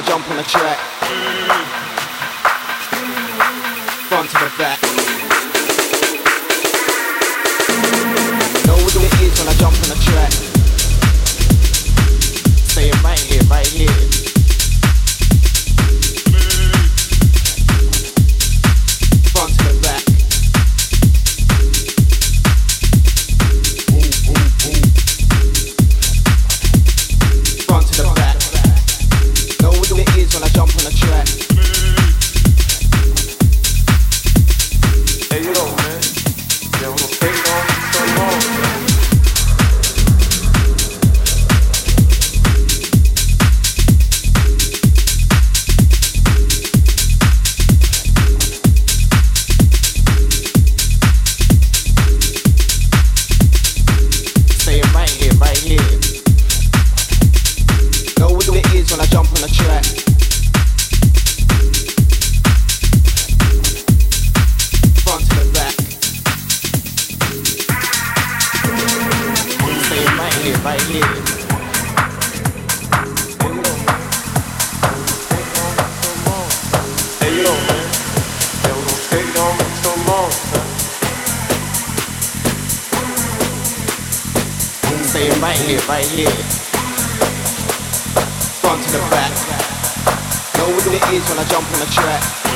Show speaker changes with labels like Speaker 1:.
Speaker 1: I jump on the track. here, right here. Front to the back. Know what it is when I jump on the track.